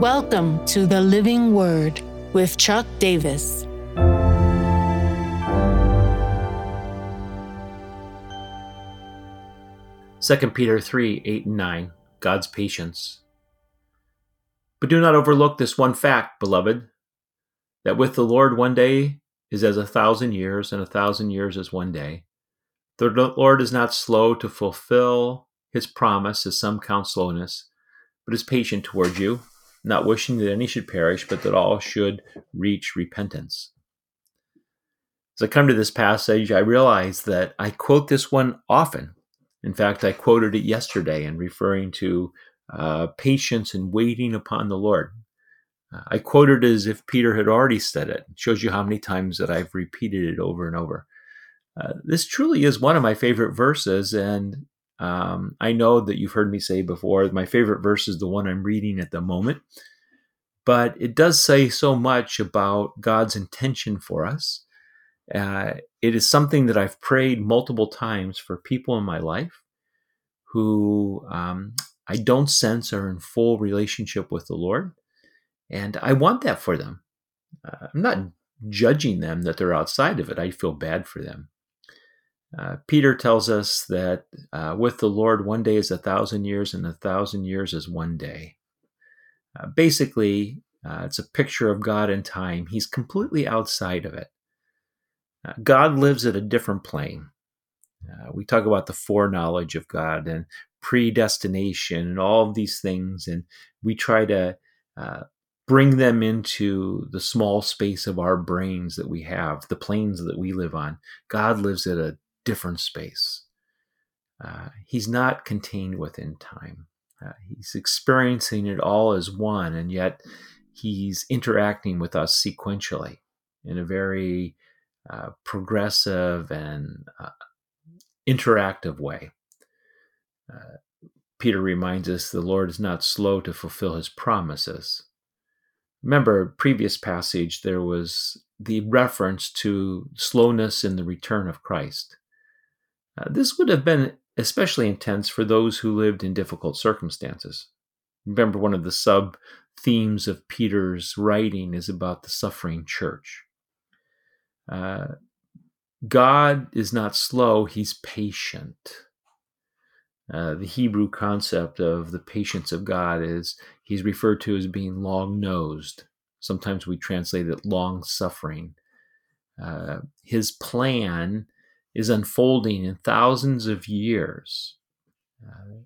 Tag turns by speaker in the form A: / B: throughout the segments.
A: Welcome to the Living Word with Chuck Davis.
B: Second Peter 3 8 and 9, God's patience. But do not overlook this one fact, beloved, that with the Lord one day is as a thousand years, and a thousand years as one day. The Lord is not slow to fulfill his promise, as some count slowness, but is patient toward you not wishing that any should perish, but that all should reach repentance. As I come to this passage, I realize that I quote this one often. In fact, I quoted it yesterday in referring to uh, patience and waiting upon the Lord. Uh, I quoted it as if Peter had already said it. It shows you how many times that I've repeated it over and over. Uh, this truly is one of my favorite verses, and um, I know that you've heard me say before, my favorite verse is the one I'm reading at the moment, but it does say so much about God's intention for us. Uh, it is something that I've prayed multiple times for people in my life who um, I don't sense are in full relationship with the Lord. And I want that for them. Uh, I'm not judging them that they're outside of it. I feel bad for them. Uh, Peter tells us that uh, with the Lord, one day is a thousand years, and a thousand years is one day. Uh, basically, uh, it's a picture of God in time. He's completely outside of it. Uh, God lives at a different plane. we talk about the foreknowledge of God and predestination and all of these things, and we try to bring them into the small space of our brains that we have, the planes that we live on. God lives at a different space. Uh, he's not contained within time. Uh, he's experiencing it all as one, and yet he's interacting with us sequentially in a very uh, progressive and uh, interactive way. Uh, Peter reminds us the Lord is not slow to fulfill his promises. Remember, previous passage, there was the reference to slowness in the return of Christ. Uh, this would have been especially intense for those who lived in difficult circumstances. Remember, one of the sub themes of Peter's writing is about the suffering church. Uh, God is not slow, he's patient. Uh, the Hebrew concept of the patience of God is he's referred to as being long nosed. Sometimes we translate it long suffering. Uh, his plan is unfolding in thousands of years. Uh,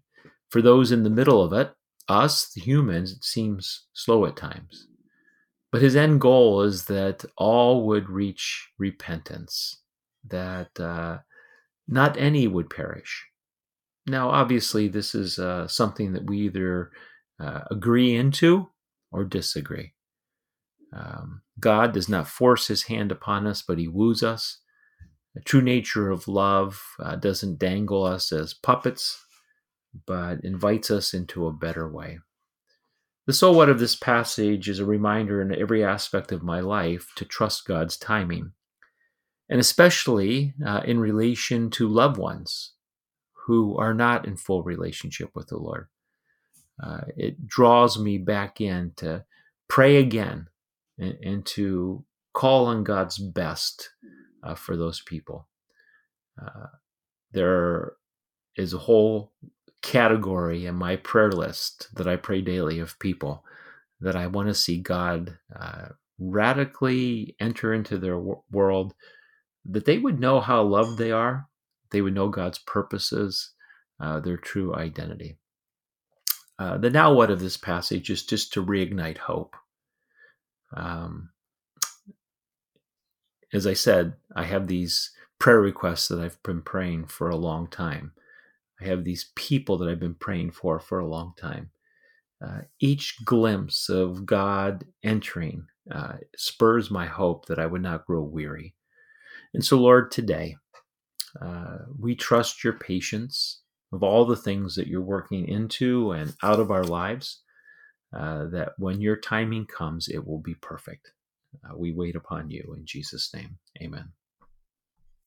B: for those in the middle of it, us, the humans, it seems slow at times. But his end goal is that all would reach repentance, that uh, not any would perish. Now, obviously, this is uh, something that we either uh, agree into or disagree. Um, God does not force his hand upon us, but he woos us. The true nature of love uh, doesn't dangle us as puppets, but invites us into a better way. The so what of this passage is a reminder in every aspect of my life to trust God's timing, and especially uh, in relation to loved ones who are not in full relationship with the Lord. Uh, it draws me back in to pray again and, and to call on God's best uh, for those people. Uh, there is a whole category in my prayer list that I pray daily of people that I want to see God uh, radically enter into their world, that they would know how loved they are, they would know God's purposes, uh, their true identity. Uh, the now what of this passage is just to reignite hope. Um, as I said, I have these prayer requests that I've been praying for a long time. I have these people that I've been praying for for a long time. Uh, each glimpse of God entering uh, spurs my hope that I would not grow weary. And so, Lord, today, uh, we trust your patience of all the things that you're working into and out of our lives, uh, that when your timing comes, it will be perfect. Uh, we wait upon you in Jesus' name. Amen.